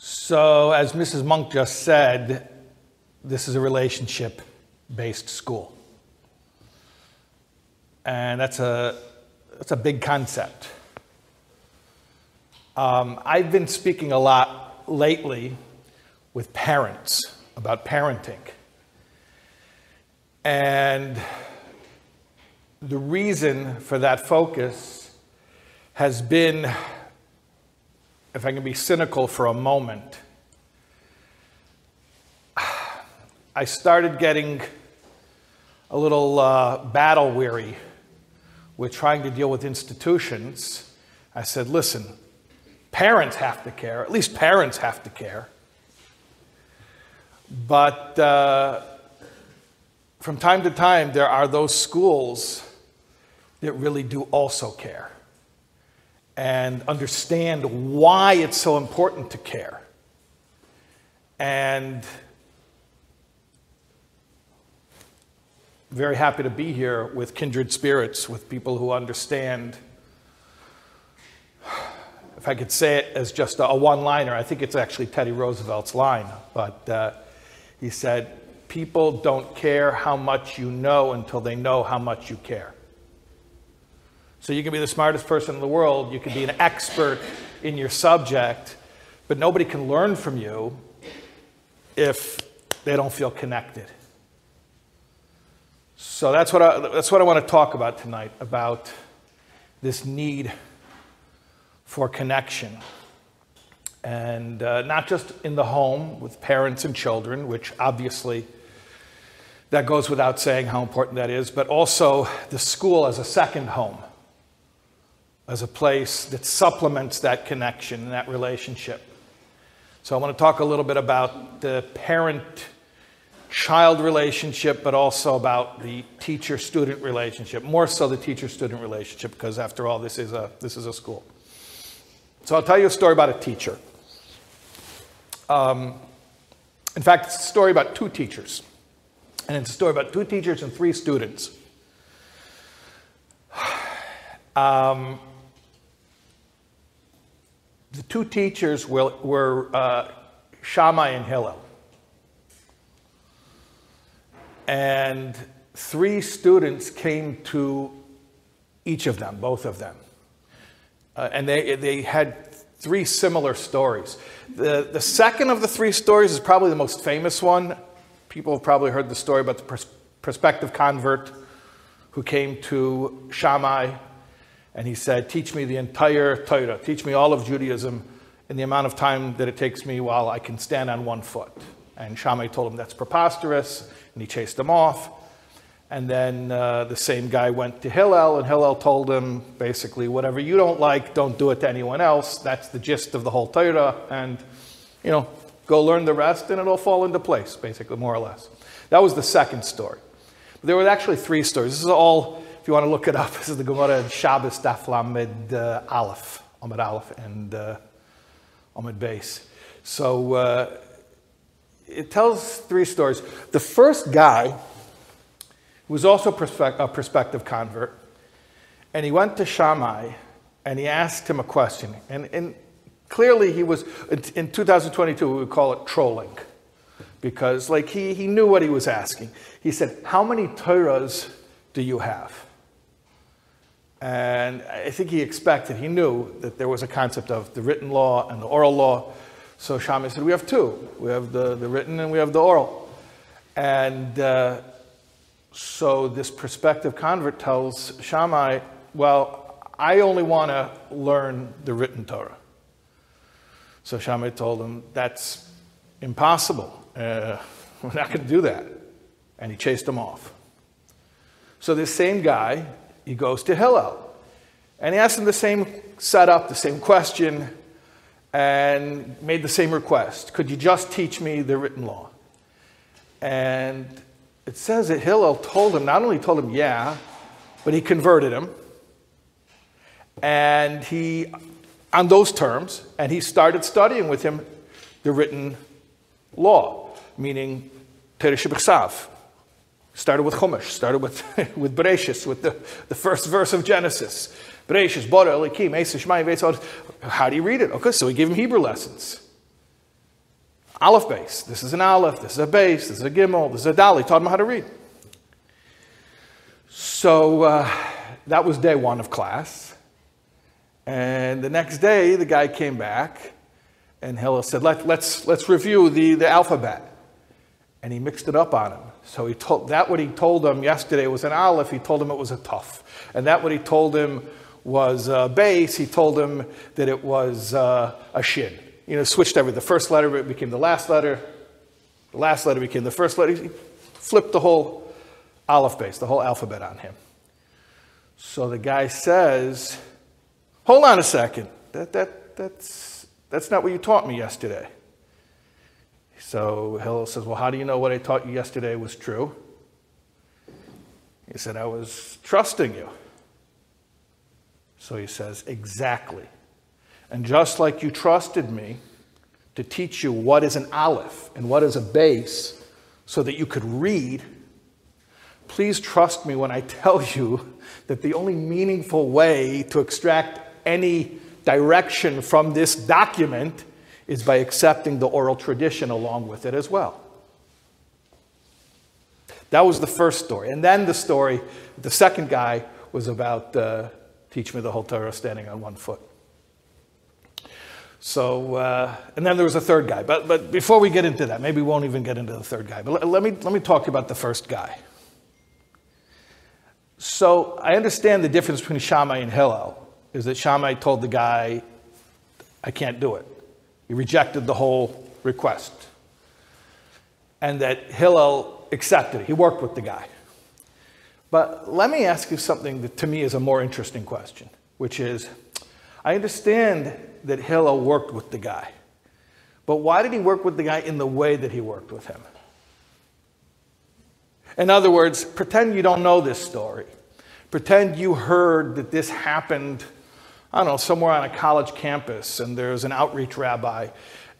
So, as Mrs. Monk just said, this is a relationship based school. And that's a, that's a big concept. Um, I've been speaking a lot lately with parents about parenting. And the reason for that focus has been if I can be cynical for a moment, I started getting a little uh, battle weary with trying to deal with institutions. I said, listen, parents have to care, at least parents have to care. But uh, from time to time, there are those schools that really do also care and understand why it's so important to care. And very happy to be here with kindred spirits, with people who understand. If I could say it as just a one liner, I think it's actually Teddy Roosevelt's line, but uh, he said, People don't care how much you know until they know how much you care. So you can be the smartest person in the world, you can be an expert in your subject, but nobody can learn from you if they don't feel connected. So that's what I, that's what I want to talk about tonight about this need for connection. And uh, not just in the home with parents and children, which obviously that goes without saying how important that is, but also the school as a second home as a place that supplements that connection and that relationship. So I want to talk a little bit about the parent child relationship, but also about the teacher student relationship, more so the teacher student relationship, because after all, this is, a, this is a school. So I'll tell you a story about a teacher. Um, in fact, it's a story about two teachers. And it's a story about two teachers and three students. Um, the two teachers were, were uh, Shammai and Hillel. And three students came to each of them, both of them. Uh, and they, they had three similar stories. The, the second of the three stories is probably the most famous one. People have probably heard the story about the pers- prospective convert who came to Shammai and he said, Teach me the entire Torah, teach me all of Judaism in the amount of time that it takes me while I can stand on one foot. And Shammai told him that's preposterous, and he chased him off. And then uh, the same guy went to Hillel, and Hillel told him basically, whatever you don't like, don't do it to anyone else. That's the gist of the whole Torah. And, you know, go learn the rest, and it'll fall into place, basically, more or less. That was the second story. But there were actually three stories. This is all you want to look it up, this is the Gemara in Shabbos Daf Lamed uh, Aleph, Amid Aleph, and uh, Amid Beis. So uh, it tells three stories. The first guy was also a prospective convert, and he went to Shammai and he asked him a question. And, and clearly, he was, in 2022, we would call it trolling because like he, he knew what he was asking. He said, How many Torahs do you have? And I think he expected, he knew that there was a concept of the written law and the oral law. So Shammai said, We have two. We have the, the written and we have the oral. And uh, so this prospective convert tells Shammai, Well, I only want to learn the written Torah. So Shammai told him, That's impossible. Uh, we're not going to do that. And he chased him off. So this same guy he goes to Hillel. And he asked him the same setup, the same question, and made the same request. Could you just teach me the written law? And it says that Hillel told him, not only told him, yeah, but he converted him. And he, on those terms, and he started studying with him the written law, meaning Teresh Started with Chumash, started with, with Bereshis, with the, the first verse of Genesis. Bereshis, Bora, Elikim, Esa, Shmai, How do you read it? Okay, so he gave him Hebrew lessons. Aleph Beis. This is an Aleph, this is a Beis, this is a Gimel, this is a Dal. He taught him how to read. So uh, that was day one of class. And the next day, the guy came back and Hillel said, Let, let's, let's review the, the alphabet. And he mixed it up on him. So he told that what he told him yesterday was an aleph, he told him it was a tuf. And that what he told him was a beis, he told him that it was uh, a shin. You know, switched everything. The first letter became the last letter, the last letter became the first letter. He flipped the whole aleph beis, the whole alphabet on him. So the guy says, Hold on a second. That, that, that's, that's not what you taught me yesterday. So Hillel says, Well, how do you know what I taught you yesterday was true? He said, I was trusting you. So he says, Exactly. And just like you trusted me to teach you what is an aleph and what is a beis so that you could read, please trust me when I tell you that the only meaningful way to extract any direction from this document is by accepting the oral tradition along with it as well. That was the first story. And then the story, the second guy was about uh, teach me the whole Torah standing on one foot. So, uh, and then there was a third guy. But, but before we get into that, maybe we won't even get into the third guy. But let, let me, let me talk about the first guy. So I understand the difference between Shammai and Hillel is that Shammai told the guy, I can't do it. He rejected the whole request. And that Hillel accepted it. He worked with the guy. But let me ask you something that to me is a more interesting question, which is I understand that Hillel worked with the guy, but why did he work with the guy in the way that he worked with him? In other words, pretend you don't know this story. Pretend you heard that this happened I don't know, somewhere on a college campus, and there's an outreach rabbi,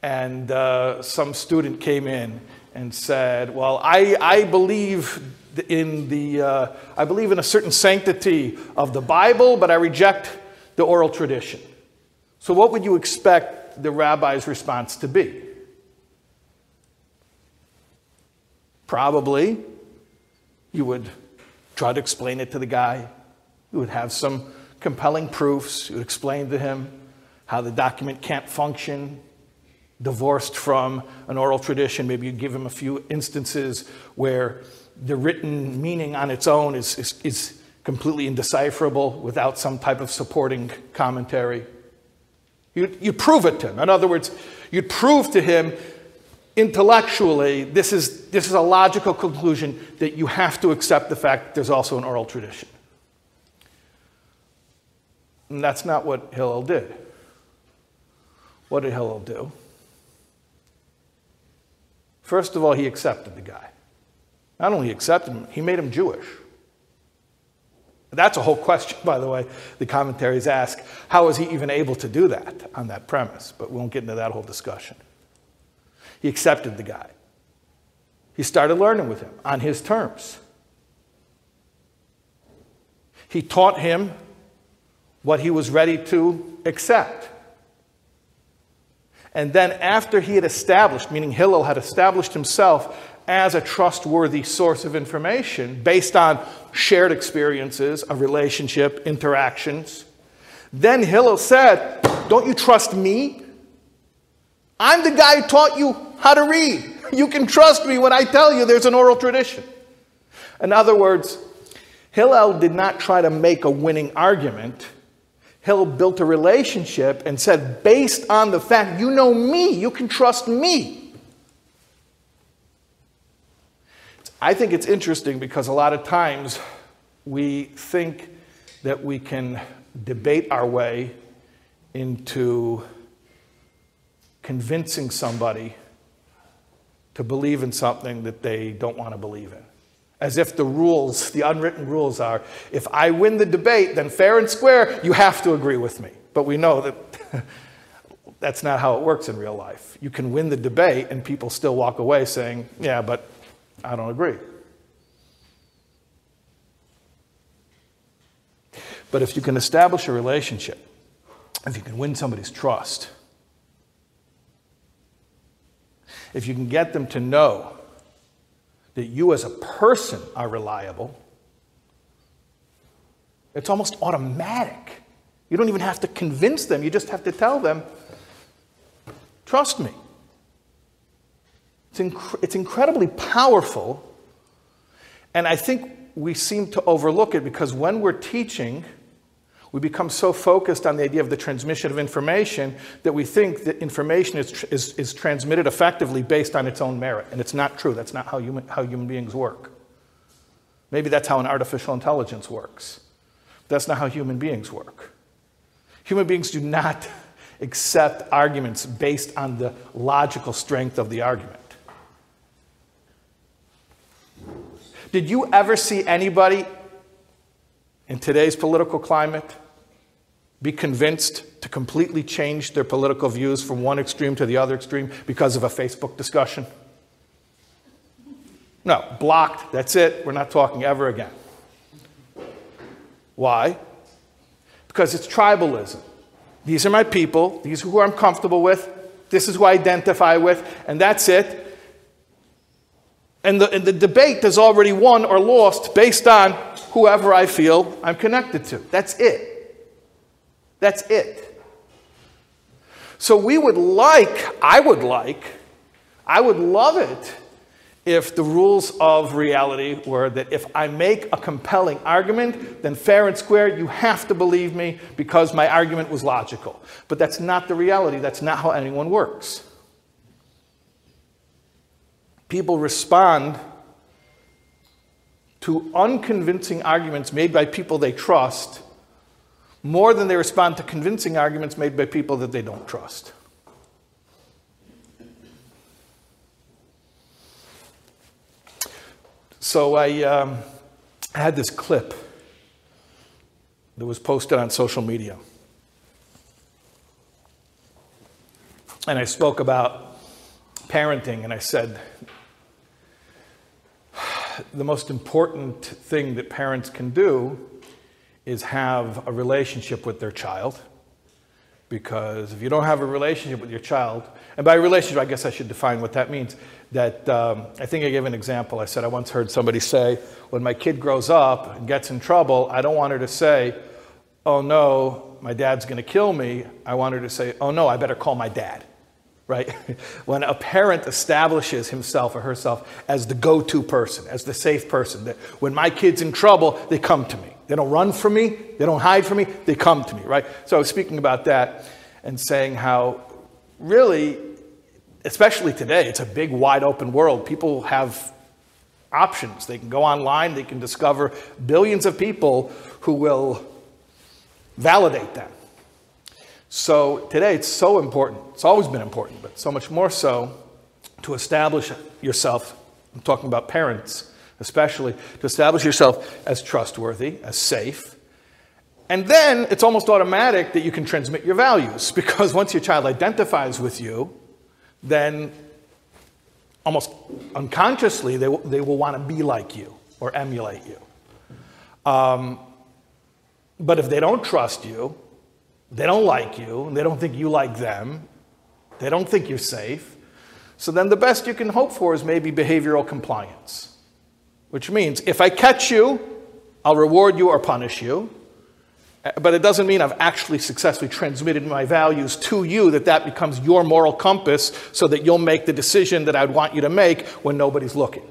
and uh, some student came in and said, "Well, I, I believe in the uh, I believe in a certain sanctity of the Bible, but I reject the oral tradition." So, what would you expect the rabbi's response to be? Probably, you would try to explain it to the guy. You would have some compelling proofs. You explain to him how the document can't function divorced from an oral tradition. Maybe you give him a few instances where the written meaning on its own is, is, is completely indecipherable without some type of supporting commentary. You'd, you'd prove it to him. In other words, you'd prove to him intellectually this is, this is a logical conclusion that you have to accept the fact that there's also an oral tradition. And that's not what Hillel did. What did Hillel do? First of all, he accepted the guy. Not only accepted him, he made him Jewish. That's a whole question, by the way. The commentaries ask, how is he even able to do that on that premise? But we won't get into that whole discussion. He accepted the guy. He started learning with him on his terms. He taught him what he was ready to accept. And then, after he had established, meaning Hillel had established himself as a trustworthy source of information based on shared experiences, a relationship, interactions, then Hillel said, Don't you trust me? I'm the guy who taught you how to read. You can trust me when I tell you there's an oral tradition. In other words, Hillel did not try to make a winning argument. Hill built a relationship and said, based on the fact you know me, you can trust me. I think it's interesting because a lot of times we think that we can debate our way into convincing somebody to believe in something that they don't want to believe in. As if the rules, the unwritten rules are if I win the debate, then fair and square, you have to agree with me. But we know that that's not how it works in real life. You can win the debate and people still walk away saying, yeah, but I don't agree. But if you can establish a relationship, if you can win somebody's trust, if you can get them to know that you as a person are reliable, it's almost automatic. You don't even have to convince them, you just have to tell them, trust me. It's, inc- it's incredibly powerful, and I think we seem to overlook it because when we're teaching, we become so focused on the idea of the transmission of information that we think that information is, is, is transmitted effectively based on its own merit. And it's not true. That's not how human, how human beings work. Maybe that's how an artificial intelligence works. That's not how human beings work. Human beings do not accept arguments based on the logical strength of the argument. Did you ever see anybody in today's political climate be convinced to completely change their political views from one extreme to the other extreme because of a Facebook discussion? No, blocked, that's it, we're not talking ever again. Why? Because it's tribalism. These are my people, these are who I'm comfortable with, this is who I identify with, and that's it. And the, and the debate is already won or lost based on whoever I feel I'm connected to. That's it. That's it. So we would like, I would like, I would love it if the rules of reality were that if I make a compelling argument, then fair and square, you have to believe me because my argument was logical. But that's not the reality. That's not how anyone works. People respond to unconvincing arguments made by people they trust more than they respond to convincing arguments made by people that they don't trust. So I, um, had this clip that was posted on social media. And I spoke about parenting, and I said, the most important thing that parents can do is have a relationship with their child. Because if you don't have a relationship with your child, and by relationship, I guess I should define what that means. That um, I think I gave an example. I said I once heard somebody say, when my kid grows up and gets in trouble, I don't want her to say, oh no, my dad's going to kill me. I want her to say, oh no, I better call my dad right? when a parent establishes himself or herself as the go to person, as the safe person, that when my kid's in trouble, they come to me. They don't run from me, they don't hide from me, they come to me, right? So I was speaking about that and saying how really, especially today, it's a big, wide open world. People have options. They can go online, they can discover billions of people who will validate them so today it's so important. It's always been important, but so much more so to establish yourself. I'm talking about parents, especially, to establish yourself as trustworthy, as safe. And then it's almost automatic that you can transmit your values because once your child identifies with you, then almost unconsciously they will, they will want to be like you or emulate you. Um, but if they don't trust you, they don't like you, and they don't think you like them. They don't think you're safe. So then the best you can hope for is maybe behavioral compliance, which means if I catch you, I'll reward you or punish you. Uh, but it doesn't mean I've actually successfully transmitted my values to you, that that becomes your moral compass so that you'll make the decision that I'd want you to make when nobody's looking.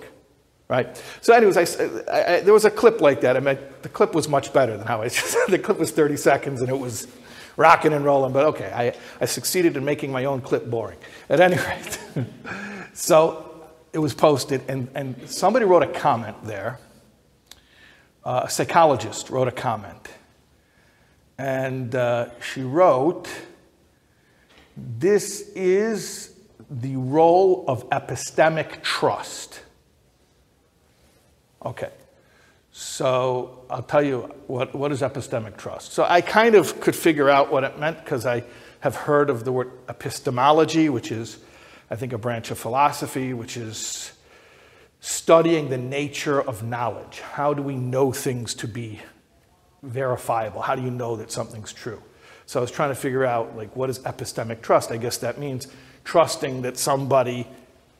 Right? So, anyways, I, I, I, there was a clip like that. I mean, the clip was much better than how I just The clip was 30 seconds and it was rocking and rolling, but okay, I, I succeeded in making my own clip boring. At any rate, so it was posted, and, and somebody wrote a comment there. Uh, a psychologist wrote a comment. And uh, she wrote, This is the role of epistemic trust. Okay. So I'll tell you what, what is epistemic trust. So I kind of could figure out what it meant because I have heard of the word epistemology, which is, I think, a branch of philosophy, which is studying the nature of knowledge. How do we know things to be verifiable? How do you know that something's true? So I was trying to figure out, like, what is epistemic trust? I guess that means trusting that somebody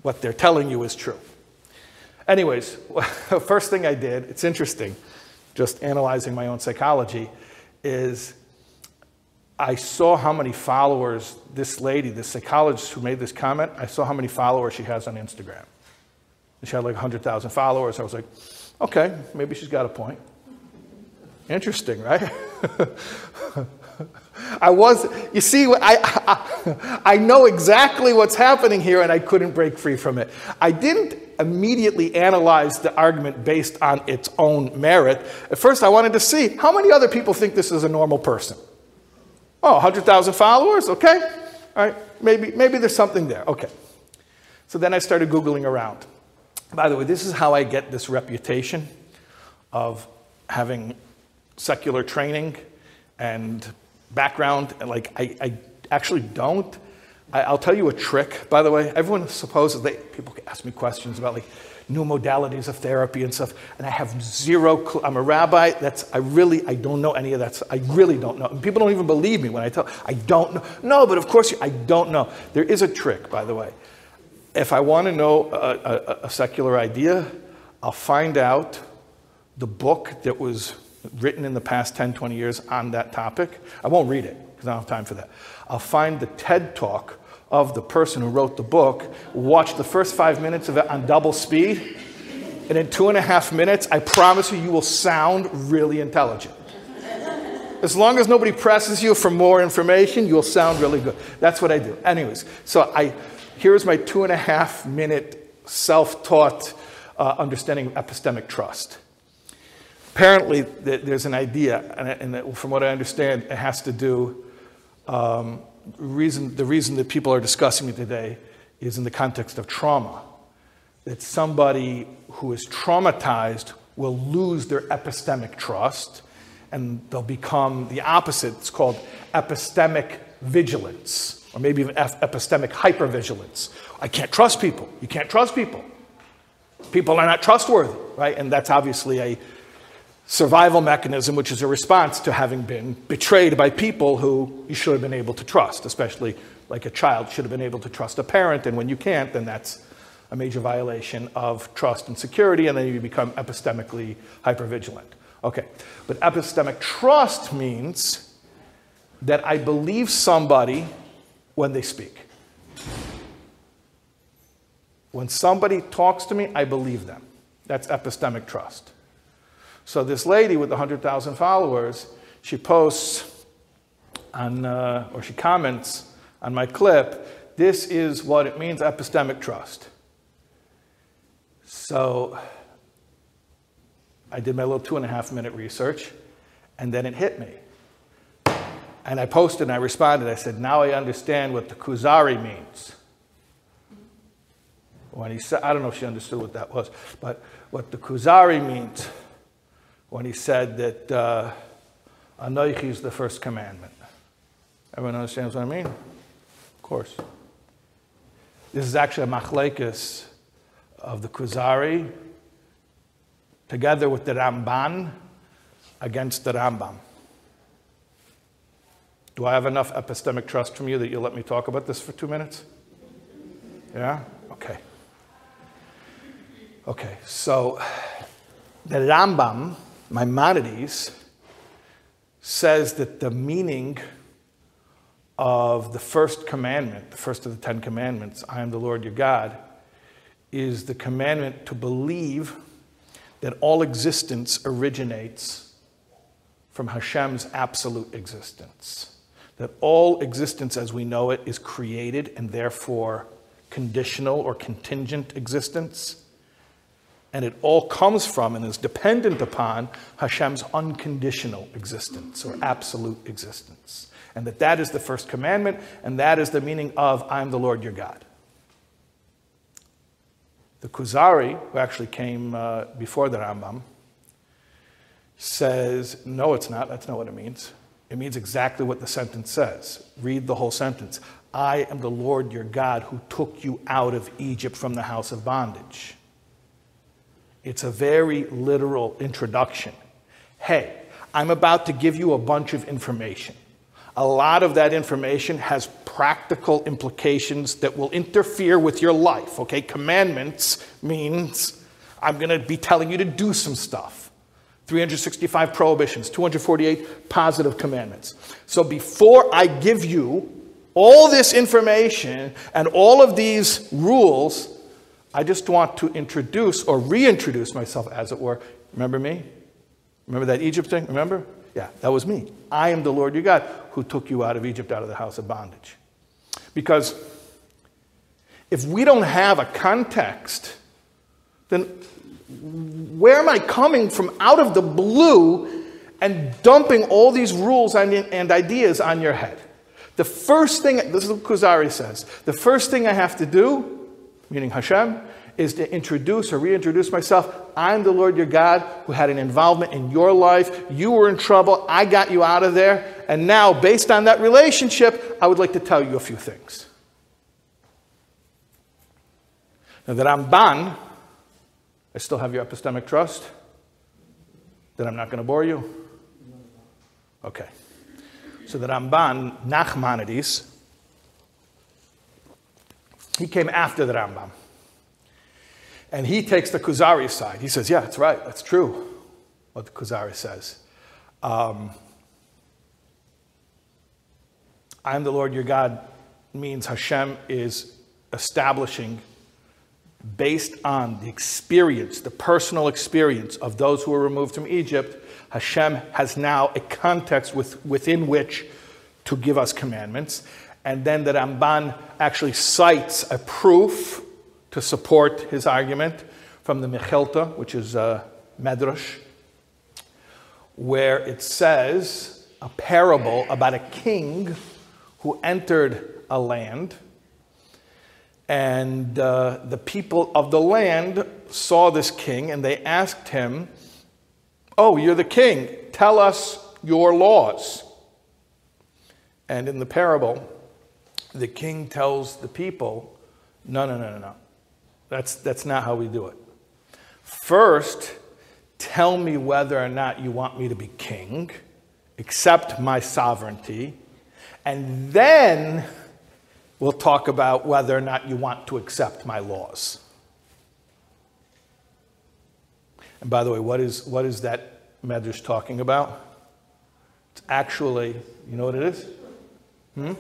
what they're telling you is true. Anyways, first thing I did, it's interesting, just analyzing my own psychology, is I saw how many followers this lady, this psychologist who made this comment, I saw how many followers she has on Instagram. She had like 100,000 followers. I was like, okay, maybe she's got a point. Interesting, right? I was, you see, I, I, I, know exactly what's happening here and I couldn't break free from it. I didn't immediately analyze the argument based on its own merit. At first, I wanted to see how many other people think this is a normal person. Oh, 100,000 followers? Okay. All right. Maybe, maybe there's something there. Okay. So then I started Googling around. By the way, this is how I get this reputation of having secular training and background. Like, I, I actually don't. I, will tell you a trick, by the way. Everyone supposes they, people ask me questions about like new modalities of therapy and stuff, and I have zero clue. I'm a rabbi. That's, I really, I don't know any of that. I really don't know. And people don't even believe me when I tell, I don't know. No, but of course, I don't know. There is a trick, by the way. If I want to know a, a, a secular idea, I'll find out the book that was written in the past 10, 20 years on that topic. I won't read it because I don't have time for that. I'll find the TED talk of the person who wrote the book, watch the first five minutes of it on double speed, and in two and a half minutes, I promise you, you will sound really intelligent. As long as nobody presses you for more information, you'll sound really good. That's what I do. Anyways, so I, here's my two and a half minute self taught uh, understanding of epistemic trust apparently there's an idea, and from what I understand, it has to do, um, reason, the reason that people are discussing it today is in the context of trauma. That somebody who is traumatized will lose their epistemic trust and they'll become the opposite. It's called epistemic vigilance, or maybe even epistemic hypervigilance. I can't trust people. You can't trust people. People are not trustworthy, right? And that's obviously a survival mechanism, which is a response to having been betrayed by people who you should have been able to trust, especially like a child should have been able to trust a parent. And when you can't, then that's a major violation of trust and security, and then you become epistemically hypervigilant. Okay, but epistemic trust means that I believe somebody when they speak. When somebody talks to me, I believe them. That's epistemic trust. So this lady with 100,000 followers, she posts on, uh, or she comments on my clip, this is what it means epistemic trust. So I did my little two and a half minute research, and then it hit me. And I posted and I responded. I said, Now I understand what the Kuzari means. When he said, I don't know if she understood what that was, but what the Kuzari means when he said that uh, Anoichi is the first commandment. Everyone understands what I mean? Of course. This is actually a machlekes of the Kuzari together with the Ramban against the Rambam. Do I have enough epistemic trust from you that you'll let me talk about this for two minutes? Yeah? Okay. Okay, so the Rambam Maimonides says that the meaning of the first commandment, the first of the Ten Commandments, I am the Lord your God, is the commandment to believe that all existence originates from Hashem's absolute existence. That all existence as we know it is created and therefore conditional or contingent existence and it all comes from and is dependent upon Hashem's unconditional existence or absolute existence. And that that is the first commandment, and that is the meaning of I'm the Lord your God. The Kuzari, who actually came uh, before the Rambam, says, no, it's not. That's not what it means. It means exactly what the sentence says. Read the whole sentence. I am the Lord your God who took you out of Egypt from the house of bondage. It's a very literal introduction. Hey, I'm about to give you a bunch of information. A lot of that information has practical implications that will interfere with your life. Okay, commandments means I'm going to be telling you to do some stuff. 365 prohibitions, 248 positive commandments. So before I give you all this information and all of these rules, I just want to introduce or reintroduce myself, as it were. Remember me? Remember that Egypt thing? Remember? Yeah, that was me. I am the Lord your God who took you out of Egypt, out of the house of bondage. Because if we don't have a context, then where am I coming from out of the blue and dumping all these rules and ideas on your head? The first thing, this is what Kuzari says, the first thing I have to do, meaning Hashem, is to introduce or reintroduce myself. I'm the Lord your God who had an involvement in your life. You were in trouble. I got you out of there. And now, based on that relationship, I would like to tell you a few things. I'm ban. I still have your epistemic trust that I'm not going to bore you? Okay. So the Ramban, Nachmanides, he came after the Rambam. And he takes the Kuzari side. He says, Yeah, that's right. That's true, what the Kuzari says. Um, I'm the Lord your God means Hashem is establishing, based on the experience, the personal experience of those who were removed from Egypt, Hashem has now a context with, within which to give us commandments. And then the Ramban actually cites a proof to support his argument from the Mechilta, which is a Medrash, where it says a parable about a king who entered a land, and uh, the people of the land saw this king and they asked him, Oh, you're the king, tell us your laws. And in the parable, the king tells the people, No, no, no, no, no. That's, that's not how we do it. First, tell me whether or not you want me to be king, accept my sovereignty, and then we'll talk about whether or not you want to accept my laws. And by the way, what is, what is that medrash talking about? It's actually, you know what it is? Hmm?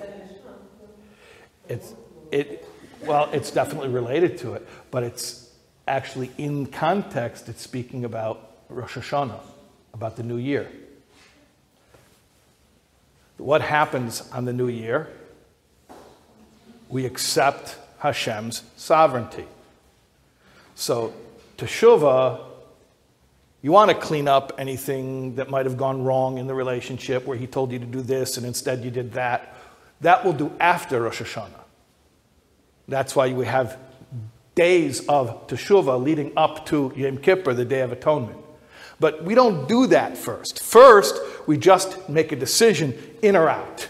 It's, it, well, it's definitely related to it, but it's actually in context, it's speaking about Rosh Hashanah, about the new year. What happens on the new year? We accept Hashem's sovereignty. So, Teshuvah, you want to clean up anything that might have gone wrong in the relationship where he told you to do this and instead you did that. That will do after Rosh Hashanah. That's why we have days of Teshuvah leading up to Yom Kippur, the Day of Atonement. But we don't do that first. First, we just make a decision in or out.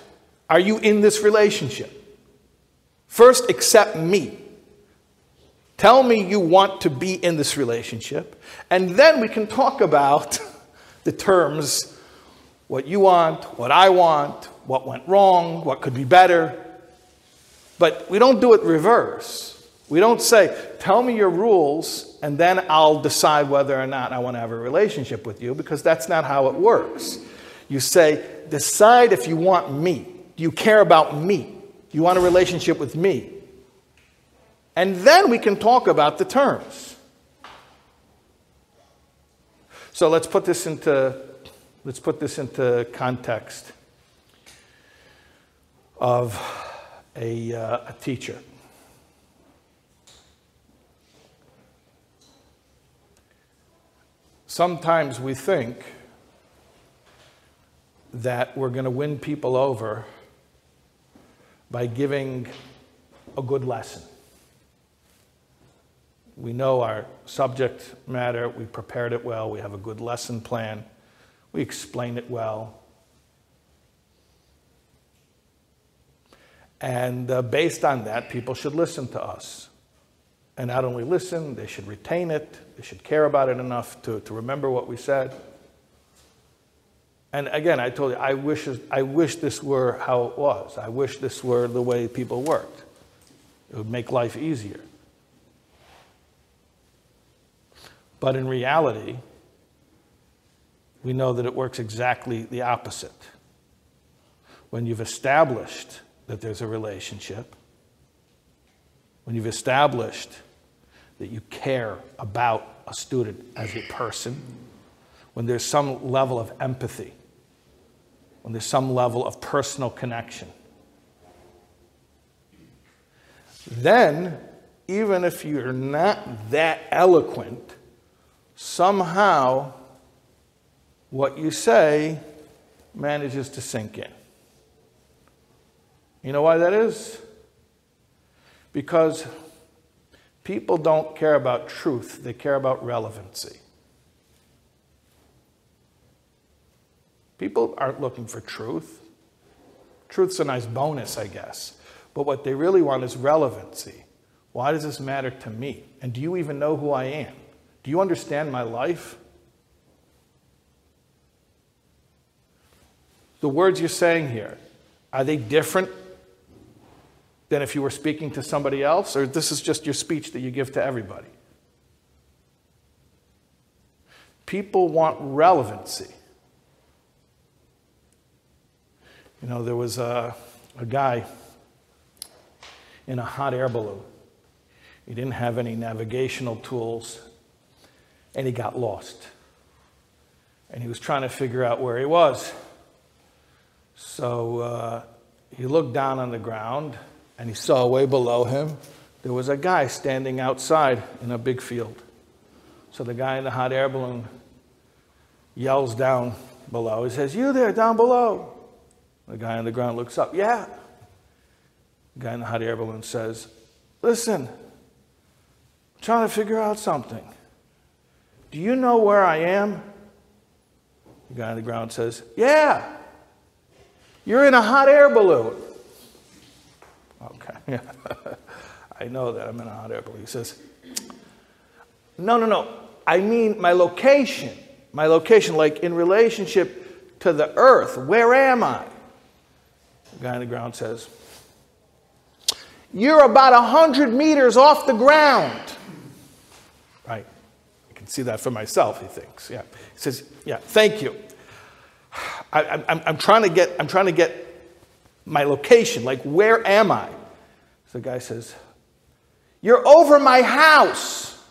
Are you in this relationship? First, accept me. Tell me you want to be in this relationship, and then we can talk about the terms what you want, what I want, what went wrong, what could be better. But we don't do it reverse. We don't say, tell me your rules, and then I'll decide whether or not I want to have a relationship with you, because that's not how it works. You say, decide if you want me. Do you care about me? Do you want a relationship with me? And then we can talk about the terms. So let's put this into, let's put this into context of a, uh, a teacher. Sometimes we think that we're going to win people over by giving a good lesson. We know our subject matter, we prepared it well, we have a good lesson plan, we explain it well. And uh, based on that, people should listen to us. And not only listen, they should retain it, they should care about it enough to, to remember what we said. And again, I told you, I wish, I wish this were how it was. I wish this were the way people worked. It would make life easier. But in reality, we know that it works exactly the opposite. When you've established that there's a relationship, when you've established that you care about a student as a person, when there's some level of empathy, when there's some level of personal connection, then, even if you're not that eloquent, somehow what you say manages to sink in. You know why that is? Because people don't care about truth, they care about relevancy. People aren't looking for truth. Truth's a nice bonus, I guess. But what they really want is relevancy. Why does this matter to me? And do you even know who I am? Do you understand my life? The words you're saying here, are they different than if you were speaking to somebody else? Or this is just your speech that you give to everybody? People want relevancy. You know, there was a, a guy in a hot air balloon. He didn't have any navigational tools, and he got lost. And he was trying to figure out where he was. So uh, he looked down on the ground, and he saw way below him there was a guy standing outside in a big field. So the guy in the hot air balloon yells down below. He says, You there, down below. The guy on the ground looks up. Yeah. The guy in the hot air balloon says, Listen, I'm trying to figure out something. Do you know where I am? The guy on the ground says, Yeah. You're in a hot air balloon. I know that I'm in a hot air balloon. He says, No, no, no. I mean my location. My location, like in relationship to the earth. Where am I? The guy on the ground says, You're about 100 meters off the ground. Right. I can see that for myself, he thinks. Yeah. He says, Yeah, thank you. I, am trying to get, I'm trying to get my location. Like, where am I? So the guy says, You're over my house.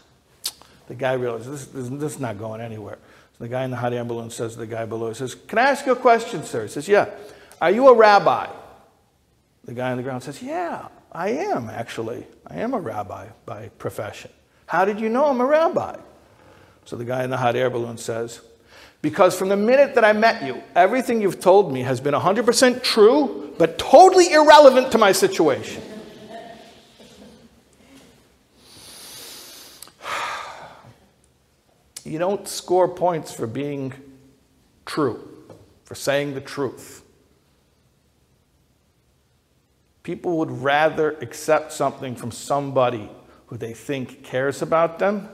The guy realizes this, this, this is not going anywhere. So the guy in the hot air balloon says to the guy below, he says, Can I ask you a question, sir? He says, Yeah. Are you a rabbi? The guy on the ground says, Yeah, I am actually. I am a rabbi by profession. How did you know I'm a rabbi? So the guy in the hot air balloon says, Because from the minute that I met you, everything you've told me has been 100% true, but totally irrelevant to my situation. You don't score points for being true, for saying the truth. People would rather accept something from somebody who they think cares about them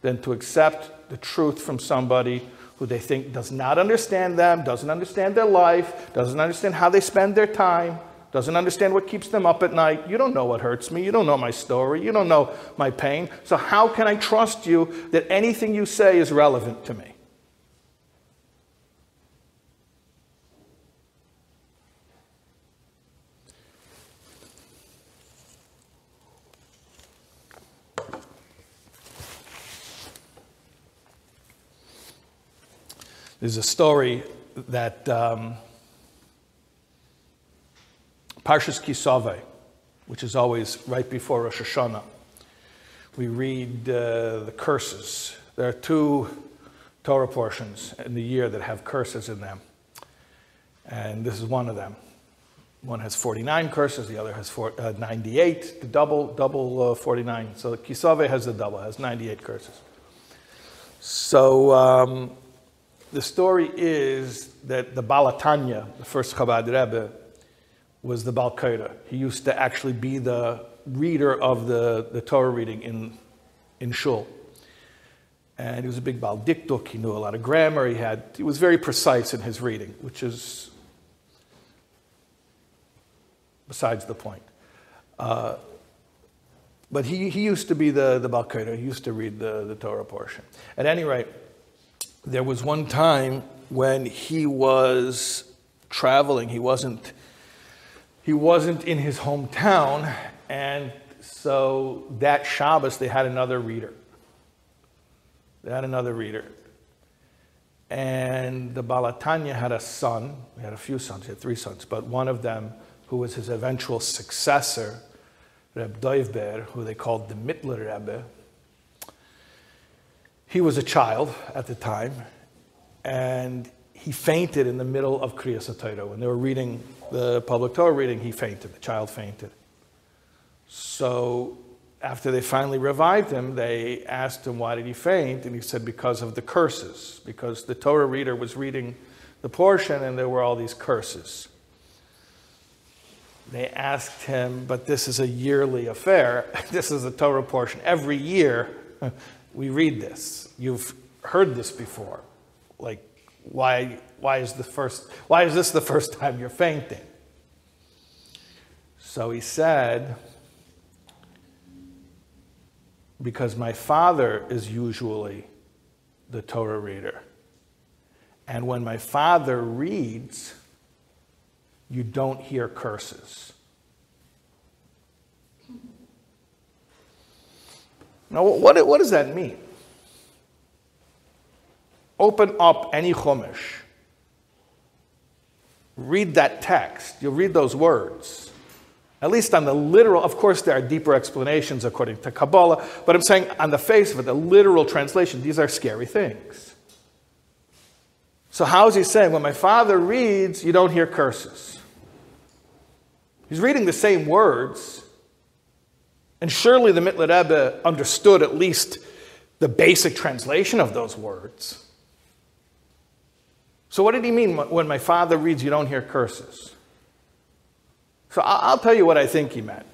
than to accept the truth from somebody who they think does not understand them, doesn't understand their life, doesn't understand how they spend their time, doesn't understand what keeps them up at night. You don't know what hurts me. You don't know my story. You don't know my pain. So, how can I trust you that anything you say is relevant to me? There's a story that um, Parshas Kisave, which is always right before Rosh Hashanah, we read uh, the curses. There are two Torah portions in the year that have curses in them, and this is one of them. One has 49 curses, the other has four, uh, 98, the double, double uh, 49. So Kisave has the double, has 98 curses. So um, the story is that the Baal HaTanya, the first Chabad Rebbe, was the Balkaira. He used to actually be the reader of the, the Torah reading in, in Shul. And he was a big baal dikduk. He knew a lot of grammar. He, had, he was very precise in his reading, which is besides the point. Uh, but he, he used to be the, the Balkaida. He used to read the, the Torah portion. At any rate, there was one time when he was traveling. He wasn't, he wasn't in his hometown. And so that Shabbos, they had another reader. They had another reader. And the Baal HaTanya had a son. He had a few sons. He had three sons. But one of them, who was his eventual successor, Reb Doivber, who they called the Mittler Rebbe, he was a child at the time, and he fainted in the middle of Kriyas Torah. When they were reading the public Torah reading, he fainted. The child fainted. So after they finally revived him, they asked him, Why did he faint? And he said, Because of the curses, because the Torah reader was reading the portion and there were all these curses. They asked him, But this is a yearly affair. This is a Torah portion. Every year we read this. You've heard this before. Like, why, why, is the first, why is this the first time you're fainting? So he said, because my father is usually the Torah reader. And when my father reads, you don't hear curses. Now, what, what does that mean? Open up any Chumash. Read that text. You'll read those words. At least on the literal, of course, there are deeper explanations according to Kabbalah, but I'm saying on the face of it, the literal translation, these are scary things. So, how is he saying, when my father reads, you don't hear curses? He's reading the same words, and surely the Mittler Rebbe understood at least the basic translation of those words. So, what did he mean when my father reads, you don't hear curses? So I'll tell you what I think he meant.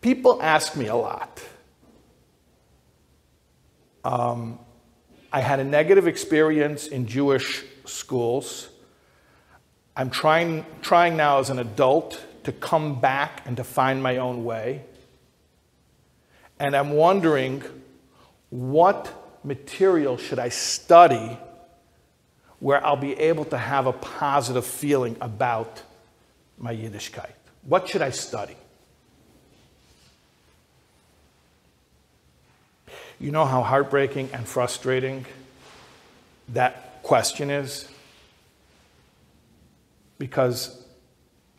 People ask me a lot. Um, I had a negative experience in Jewish schools. I'm trying, trying now as an adult to come back and to find my own way. And I'm wondering what material should I study where I'll be able to have a positive feeling about my Yiddishkeit? What should I study? You know how heartbreaking and frustrating that question is? Because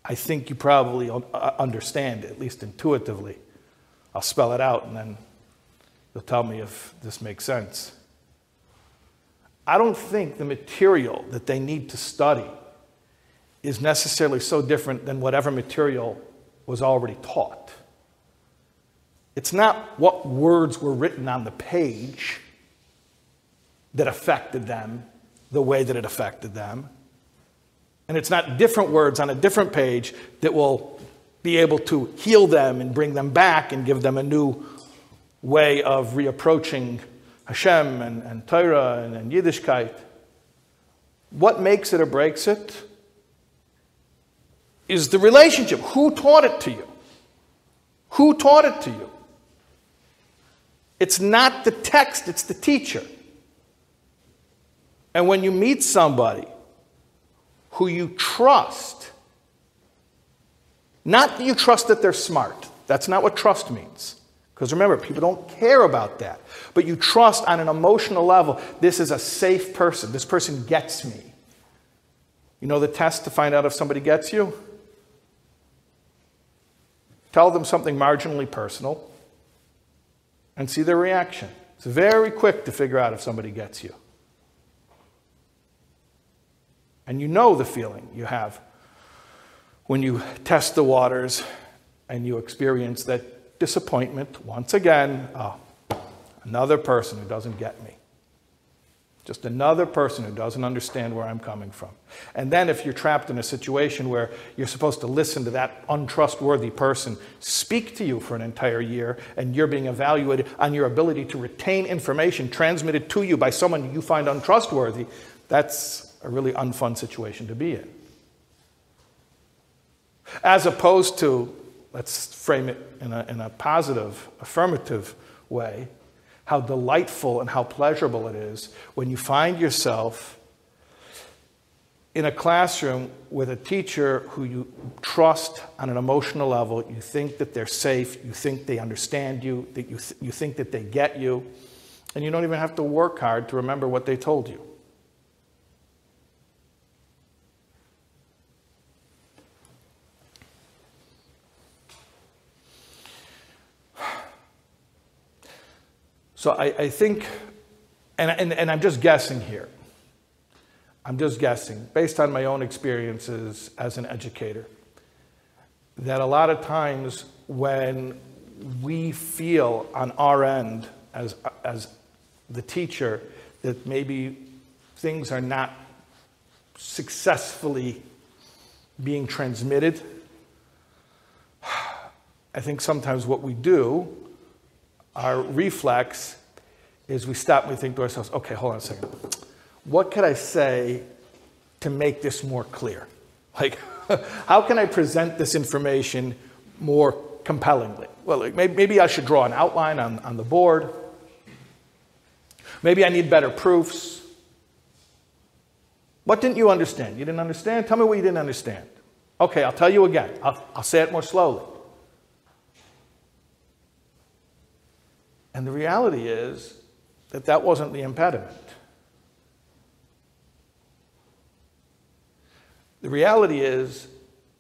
I think you probably uh, understand, at least intuitively. I'll spell it out and then you'll tell me if this makes sense. I don't think the material that they need to study is necessarily so different than whatever material was already taught. It's not what words were written on the page that affected them the way that it affected them. And it's not different words on a different page that will be able to heal them and bring them back and give them a new way of reapproaching Hashem and, and Torah and, and Yiddishkeit. What makes it or breaks it? is the relationship. Who taught it to you? Who taught it to you? It's not the text, it's the teacher. And when you meet somebody who you trust, not that you trust that they're smart, that's not what trust means. Because remember, people don't care about that. But you trust on an emotional level this is a safe person, this person gets me. You know the test to find out if somebody gets you? Tell them something marginally personal and see their reaction. It's very quick to figure out if somebody gets you. And you know the feeling you have when you test the waters and you experience that disappointment once again. Oh, another person who doesn't get me. Just another person who doesn't understand where I'm coming from. And then, if you're trapped in a situation where you're supposed to listen to that untrustworthy person speak to you for an entire year and you're being evaluated on your ability to retain information transmitted to you by someone you find untrustworthy, that's a really unfun situation to be in. As opposed to, let's frame it in a, in a positive, affirmative way, how delightful and how pleasurable it is when you find yourself in a classroom with a teacher who you trust on an emotional level. You think that they're safe, you think they understand you, that you, th- you think that they get you, and you don't even have to work hard to remember what they told you. So I, I think, and, and, and I'm just guessing here. I'm just guessing, based on my own experiences as an educator, that a lot of times when we feel on our end as, as the teacher that maybe things are not successfully being transmitted, I think sometimes what we do our reflex is we stop and we think to ourselves, okay, hold on a second. What could I say to make this more clear? Like, how can I present this information more compellingly? Well, like maybe, maybe I should draw an outline on, on the board. Maybe I need better proofs. What didn't you understand? You didn't understand? Tell me what you didn't understand. Okay, I'll tell you again. I'll, I'll say it more slowly. And the reality is that that wasn't the impediment. The reality is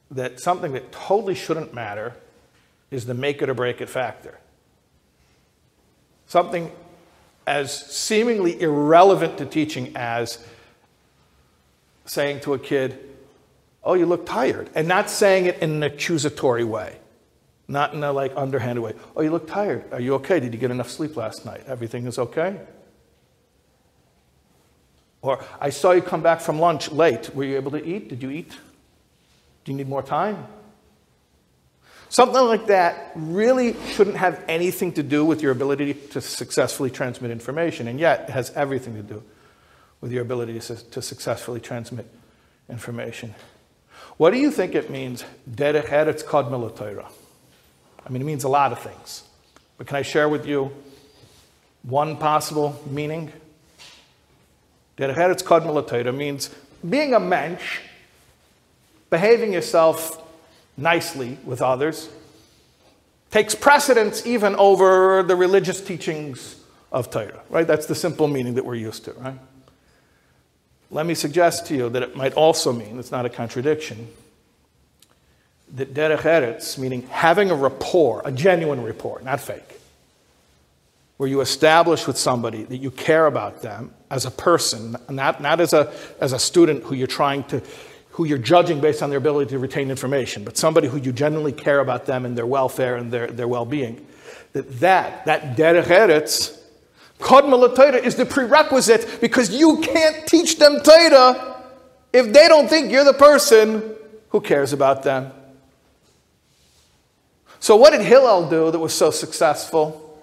that something that totally shouldn't matter is the make it or break it factor. Something as seemingly irrelevant to teaching as saying to a kid, Oh, you look tired, and not saying it in an accusatory way. Not in a like underhanded way. Oh, you look tired. Are you okay? Did you get enough sleep last night? Everything is okay? Or I saw you come back from lunch late. Were you able to eat? Did you eat? Do you need more time? Something like that really shouldn't have anything to do with your ability to successfully transmit information, and yet it has everything to do with your ability to, successfully transmit information. What do you think it means? Derech eretz kodma I mean, it means a lot of things. But can I share with you one possible meaning? Derech Eretz means being a mensch, behaving yourself nicely with others, takes precedence even over the religious teachings of Torah, right? That's the simple meaning that we're used to, right? Let me suggest to you that it might also mean, it's not a contradiction, that derech eretz, meaning having a rapport, a genuine rapport, not fake, where you establish with somebody that you care about them as a person, not, not as, a, as a student who you're trying to, who you're judging based on their ability to retain information, but somebody who you genuinely care about them and their welfare and their, their well-being. That that, that derech eretz, Kodma is the prerequisite because you can't teach them Torah if they don't think you're the person who cares about them. So, what did Hillel do that was so successful?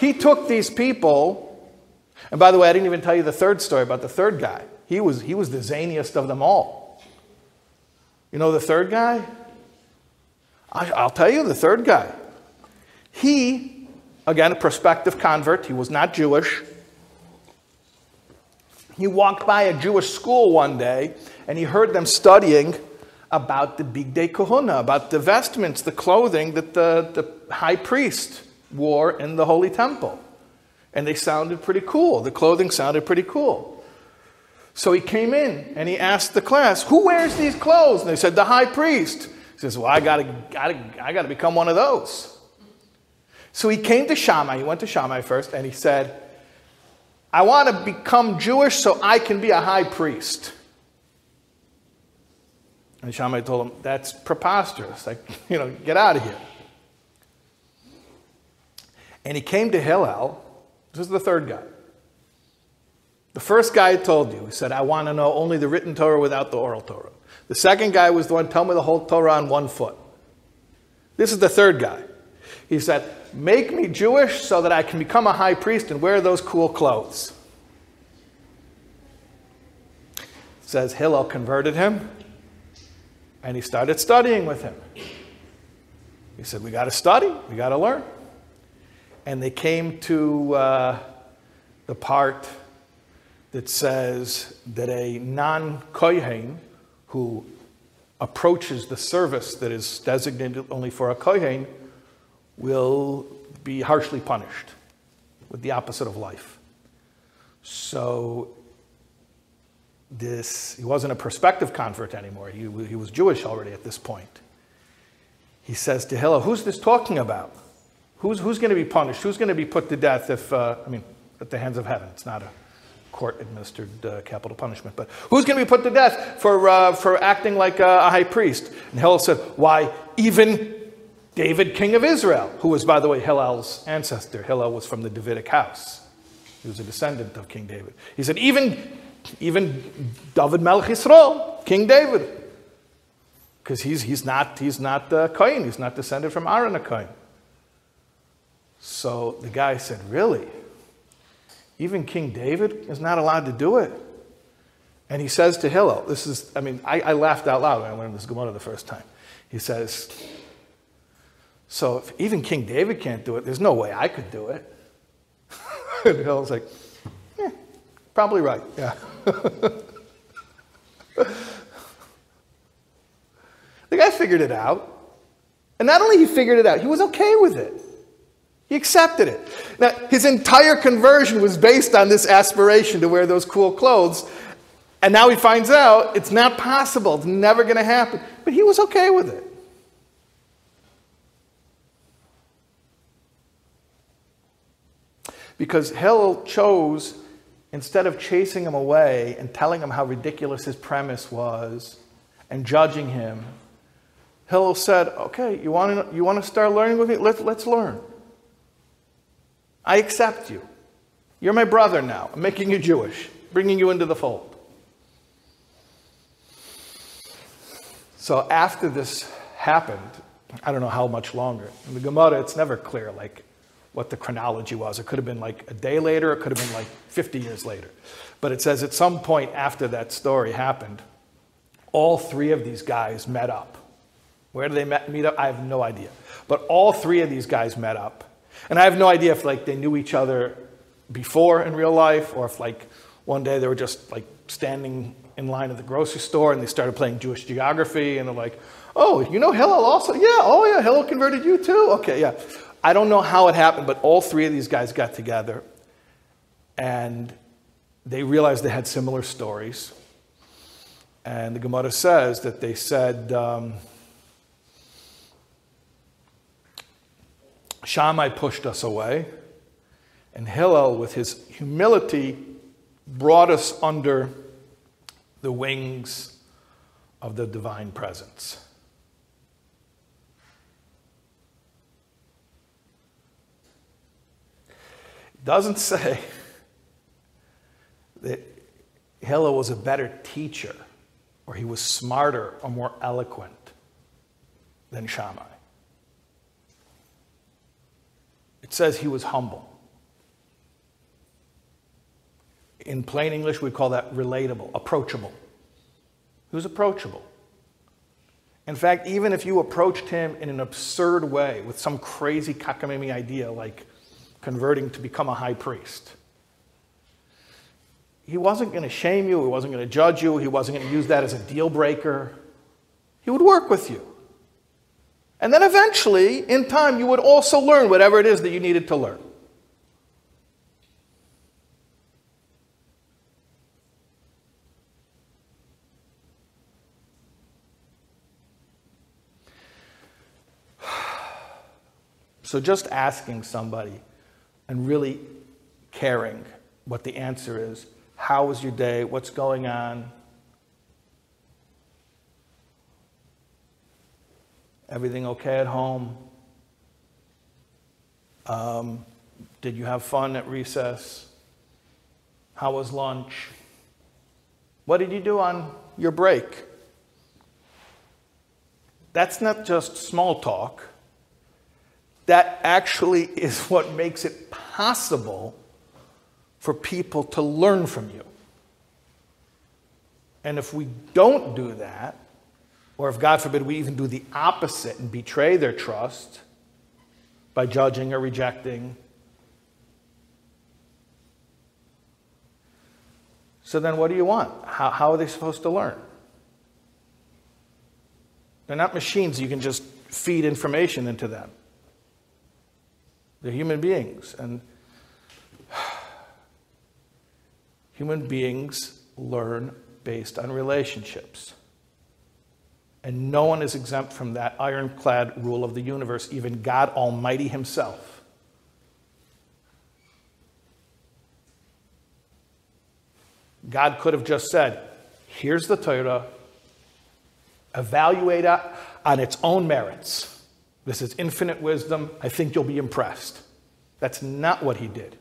He took these people, and by the way, I didn't even tell you the third story about the third guy. He was, he was the zaniest of them all. You know the third guy? I, I'll tell you the third guy. He, again, a prospective convert, he was not Jewish. He walked by a Jewish school one day and he heard them studying about the bigdei kehuna, about the vestments, the clothing that the, the high priest wore in the holy temple. And they sounded pretty cool. The clothing sounded pretty cool. So he came in and he asked the class, Who wears these clothes? And they said, The high priest. He says, Well, I gotta, gotta, I gotta become one of those. So he came to Shammai. He went to Shammai first and he said, I want to become Jewish so I can be a high priest. And Shammai told him, That's preposterous. Like, you know, get out of here. And he came to Hillel. This is the third guy. The first guy told you, he said, I want to know only the written Torah without the oral Torah. The second guy was the one, tell me the whole Torah on one foot. This is the third guy. He said, Make me Jewish so that I can become a high priest and wear those cool clothes. It says Hillel converted him and he started studying with him. He said, We got to study, we got to learn. And they came to uh, the part that says that a non Kohen who approaches the service that is designated only for a Kohen will be harshly punished with the opposite of life. So this he wasn't a prospective convert anymore. He, he was Jewish already at this point. He says to Hillel, "Who's this talking about? Who's who's going to be punished? Who's going to be put to death if uh, I mean at the hands of heaven? It's not a court administered uh, capital punishment, but who's going to be put to death for uh, for acting like a, a high priest?" And Hillel said, "Why even David, king of Israel, who was, by the way, Hillel's ancestor. Hillel was from the Davidic house. He was a descendant of King David. He said, even, even David Melech Yisrael, King David, because he's, he's not, he's not the Kohen. He's not descended from Aaron a Kohen. So the guy said, really? Even King David is not allowed to do it? And he says to Hillel, this is, I mean, I, I laughed out loud when I in this Gemara the first time. He says, so if even King David can't do it, there's no way I could do it. and Hillel's like, probably right, yeah. the guy figured it out. And not only he figured it out, he was okay with it. He accepted it. Now, his entire conversion was based on this aspiration to wear those cool clothes. And now he finds out it's not possible. It's never going to happen. But he was okay with it. Because Hillel chose, instead of chasing him away and telling him how ridiculous his premise was and judging him, Hillel said, Okay, you want to, you want to start learning with me? Let's, let's learn. I accept you. You're my brother now. I'm making you Jewish, bringing you into the fold. So after this happened, I don't know how much longer. In the Gemara, it's never clear. Like, what the chronology was. It could have been like a day later, it could have been like 50 years later. But it says at some point after that story happened, all three of these guys met up. Where did they meet up? I have no idea. But all three of these guys met up. And I have no idea if like they knew each other before in real life or if like one day they were just like standing in line at the grocery store and they started playing Jewish geography and they're like, oh, you know Hillel also? Yeah, oh yeah, Hillel converted you too? Okay, yeah. I don't know how it happened, but all three of these guys got together and they realized they had similar stories. And the Gemara says that they said, um, Shammai pushed us away, and Hillel, with his humility, brought us under the wings of the divine presence. Doesn't say that Hillel was a better teacher or he was smarter or more eloquent than Shammai. It says he was humble. In plain English, we call that relatable, approachable. He was approachable. In fact, even if you approached him in an absurd way with some crazy cockamamie idea like converting to become a high priest. He wasn't going to shame you, he wasn't going to judge you, he wasn't going to use that as a deal breaker. He would work with you. And then eventually, in time, you would also learn whatever it is that you needed to learn. So, just asking somebody and really caring what the answer is. How was your day? What's going on? Everything okay at home? Um, did you have fun at recess? How was lunch? What did you do on your break? That's not just small talk. That actually is what makes it possible for people to learn from you. And if we don't do that, or if, God forbid, we even do the opposite and betray their trust by judging or rejecting, so then what do you want? How, how are they supposed to learn? They're not machines you can just feed information into them. They're human beings. And human beings learn based on relationships. And no one is exempt from that ironclad rule of the universe, even God Almighty Himself. God could have just said, Here's the Torah, evaluate it on its own merits. This is infinite wisdom. I think you'll be impressed. That's not what He did.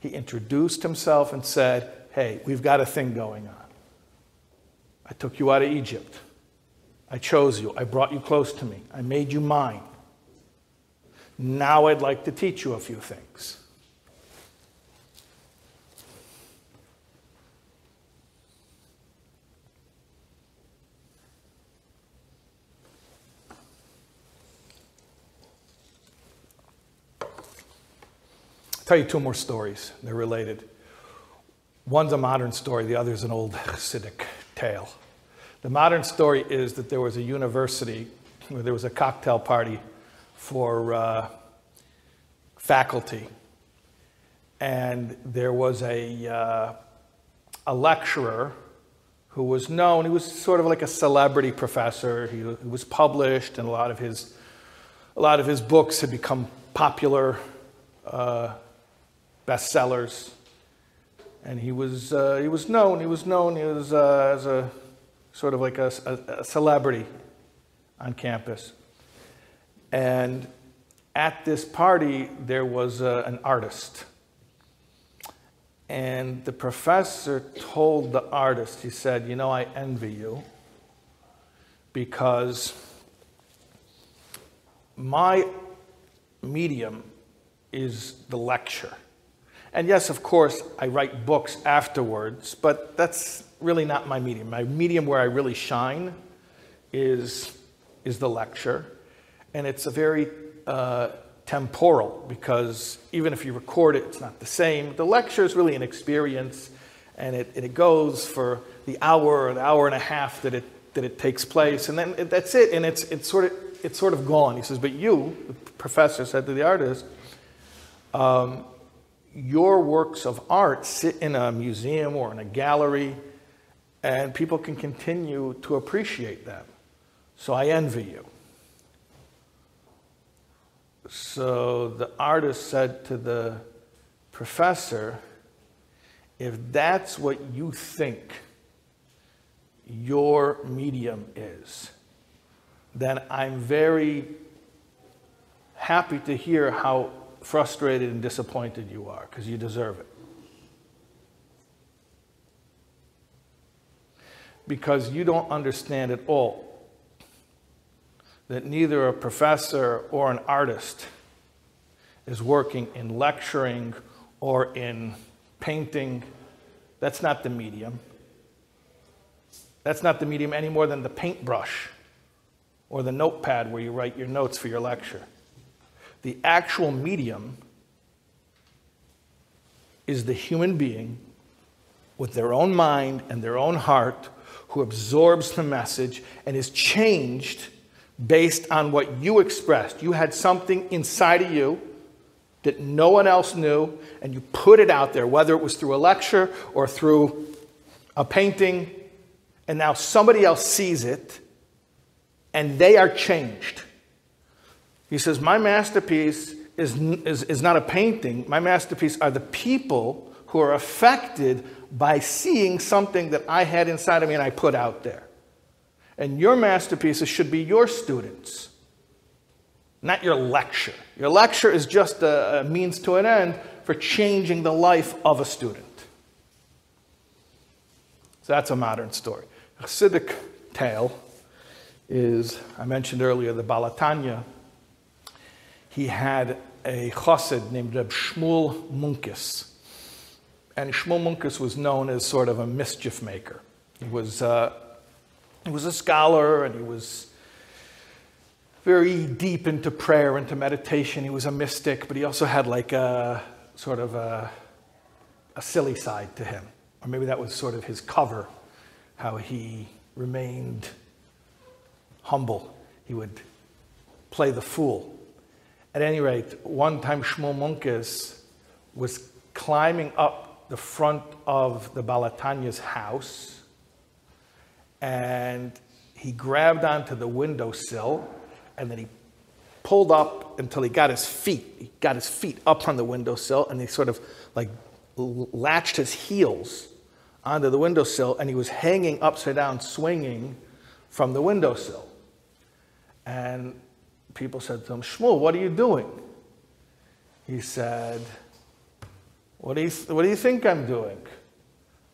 He introduced Himself and said, Hey, we've got a thing going on. I took you out of Egypt. I chose you. I brought you close to me. I made you mine. Now I'd like to teach you a few things. Tell you two more stories. They're related. One's a modern story, the other's an old Hasidic tale. The modern story is that there was a university where there was a cocktail party for uh, faculty, and there was a, uh, a lecturer who was known. He was sort of like a celebrity professor. He, he was published, and a lot of his a lot of his books had become popular uh, bestsellers and he was uh, he was known. He was known as, uh, as a sort of like a, a, a celebrity on campus. And at this party, there was uh, an artist. And the professor told the artist, he said, You know, I envy you because my medium is the lecture. And yes, of course, I write books afterwards, but that's really not my medium. My medium where I really shine is, is the lecture. And it's a very uh, temporal because even if you record it, it's not the same. The lecture is really an experience, and it, and it goes for the hour or the hour and a half that it, that it takes place. And then it, that's it, and it's, it's, sort of, it's sort of gone. He says, But you, the professor said to the artist, um, your works of art sit in a museum or in a gallery, and people can continue to appreciate them. So I envy you. So the artist said to the professor, if that's what you think your medium is, then I'm very happy to hear how frustrated and disappointed you are because you deserve it. Because you don't understand at all that neither a professor or an artist is working in lecturing or in painting. That's not the medium. That's not the medium any more than the paintbrush or the notepad where you write your notes for your lecture. The actual medium is the human being with their own mind and their own heart who absorbs the message and is changed based on what you expressed. You had something inside of you that no one else knew, and you put it out there, whether it was through a lecture or through a painting, and now somebody else sees it and they are changed. He says, My masterpiece is, is, is not a painting. My masterpiece are the people who are affected by seeing something that I had inside of me and I put out there. And your masterpieces should be your students, not your lecture. Your lecture is just a, a means to an end, for changing the life of a student. So that's a modern story. A Hasidic tale is, I mentioned earlier, the Baal HaTanya. He had a chassid named Reb Shmuel Munkis. And Shmuel Munkis was known as sort of a mischief maker. He was, uh, he was a scholar and he was very deep into prayer, into meditation. He was a mystic, but he also had like a sort of a, a silly side to him. Or maybe that was sort of his cover, how he remained humble. He would play the fool. At any rate, one time Shmuel Munkis was climbing up the front of the Baal HaTanya's house and he grabbed onto the windowsill and then he pulled up until he got his feet. He got his feet up on the windowsill and he sort of like latched his heels onto the windowsill and he was hanging upside down, swinging from the windowsill. And people said to him, Shmuel, what are you doing? He said, what do, you, what do you think I'm doing?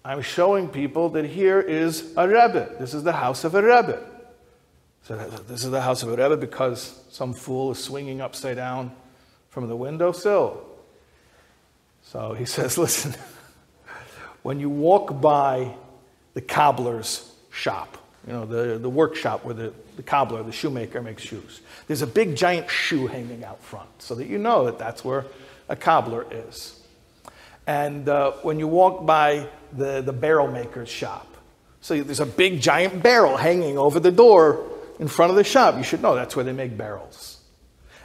I'm showing people that here is a Rebbe. This is the house of a Rebbe. So this is the house of a Rebbe because some fool is swinging upside down from the windowsill. So he says, listen, when you walk by the cobbler's shop, you know, the, the workshop where the, the cobbler, the shoemaker, makes shoes, there's a big giant shoe hanging out front so that you know that that's where a cobbler is. And uh, when you walk by the, the barrel maker's shop, so there's a big giant barrel hanging over the door in front of the shop. You should know that's where they make barrels.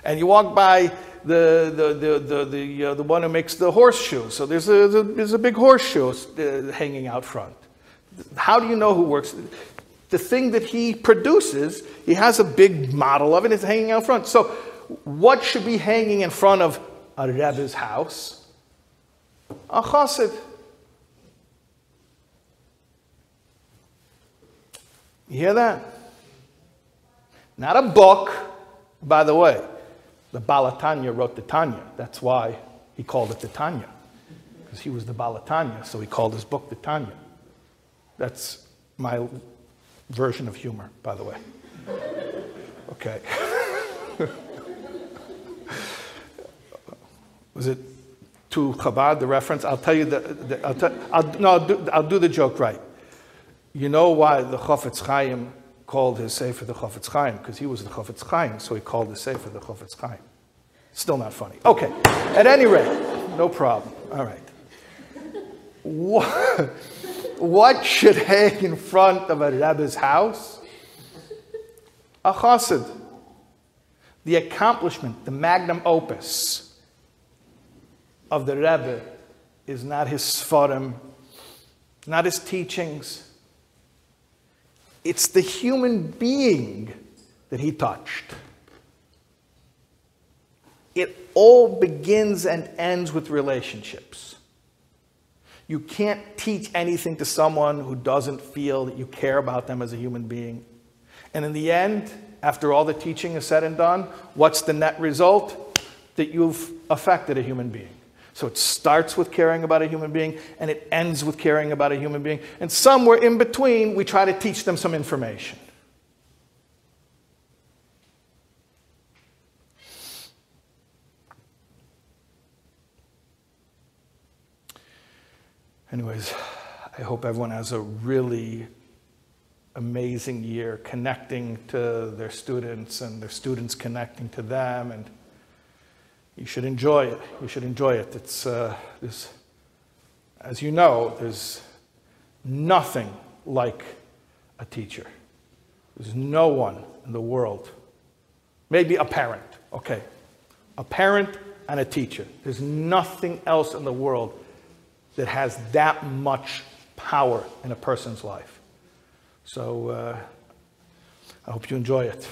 And you walk by the, the, the, the, the, uh, the one who makes the horseshoe. So there's a, there's a big horseshoe uh, hanging out front. How do you know who works? The thing that he produces, he has a big model of it, it's hanging out front. So what should be hanging in front of a Rebbe's house? A chassid. You hear that? Not a book, by the way. The Baal HaTanya wrote the Tanya. That's why he called it the Tanya. Because he was the Baal HaTanya, so he called his book the Tanya. That's my version of humor, by the way. Okay. was it to Chabad, the reference? I'll tell you the, the I'll, tell, I'll, no, I'll do, I'll do the joke right. You know why the Chofetz Chaim called his Sefer the Chofetz Chaim because he was the Chofetz Chaim, so he called his Sefer the Chofetz Chaim. Still not funny. Okay, at any rate, no problem. All right. What, what should hang in front of a Rebbe's house? A chassid. The accomplishment, the magnum opus of the Rebbe is not his svarim, not his teachings, it's the human being that he touched. It all begins and ends with relationships. You can't teach anything to someone who doesn't feel that you care about them as a human being. And in the end, after all the teaching is said and done, what's the net result? That you've affected a human being. So it starts with caring about a human being and it ends with caring about a human being. And somewhere in between, we try to teach them some information. Anyways, I hope everyone has a really amazing year connecting to their students and their students connecting to them and you should enjoy it. You should enjoy it. It's, uh, as you know, there's nothing like a teacher. There's no one in the world, maybe a parent, okay, a parent and a teacher. There's nothing else in the world that has that much power in a person's life. So uh, I hope you enjoy it.